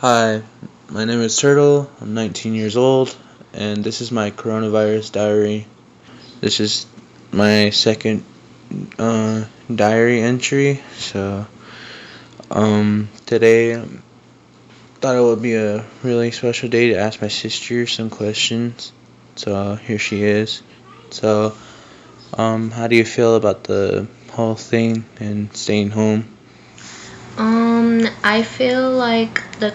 Hi, my name is Turtle. I'm 19 years old, and this is my coronavirus diary. This is my second uh, diary entry. So, um, today I thought it would be a really special day to ask my sister some questions. So here she is. So, um, how do you feel about the whole thing and staying home? Um, I feel like the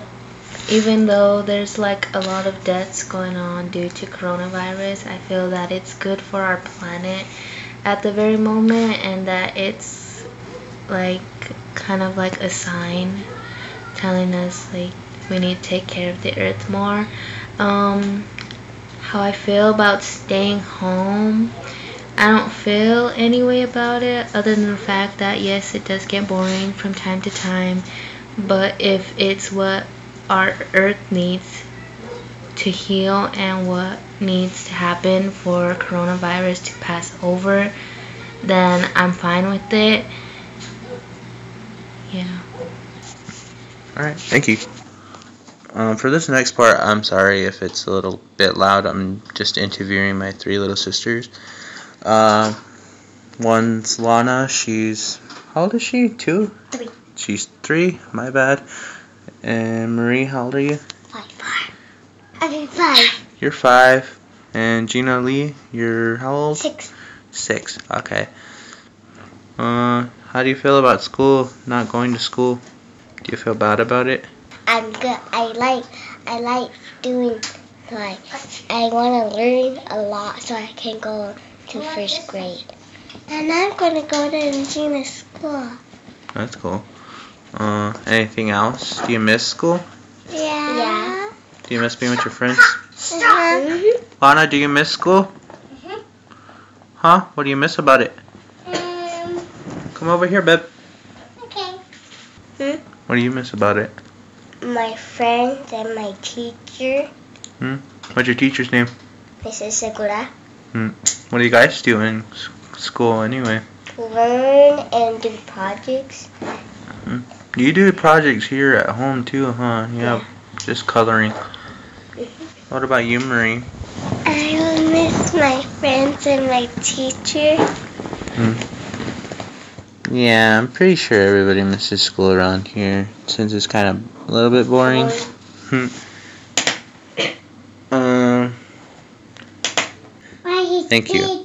even though there's like a lot of deaths going on due to coronavirus, I feel that it's good for our planet at the very moment and that it's like kind of like a sign telling us like we need to take care of the earth more. Um, how I feel about staying home. I don't feel any way about it other than the fact that yes, it does get boring from time to time, but if it's what our earth needs to heal and what needs to happen for coronavirus to pass over, then I'm fine with it. Yeah. Alright, thank you. Um, for this next part, I'm sorry if it's a little bit loud. I'm just interviewing my three little sisters. Uh, one's Lana. She's how old is she? Two. Three. She's three. My bad. And Marie, how old are you? Five. Five. I think five. You're five. And Gina Lee, you're how old? Six. Six. Okay. Uh, how do you feel about school? Not going to school? Do you feel bad about it? I'm good. I like I like doing like I want to learn a lot so I can go to first grade. And I'm going to go to Gina's school. That's cool. Uh, anything else? Do you miss school? Yeah. Yeah. Do you miss being with your friends? Mhm. Lana, do you miss school? Mhm. Huh? What do you miss about it? Um, Come over here, babe. okay. What do you miss about it? My friends and my teacher, Hmm? What's your teacher's name? Mrs. Segura, Hmm. What do you guys do in school anyway? learn and do projects. You do projects here at home too, huh? Yeah. Just coloring. What about you, Marie? I miss my friends and my teacher. Hmm. Yeah, I'm pretty sure everybody misses school around here since it's kind of a little bit boring. Um, Why he Thank you.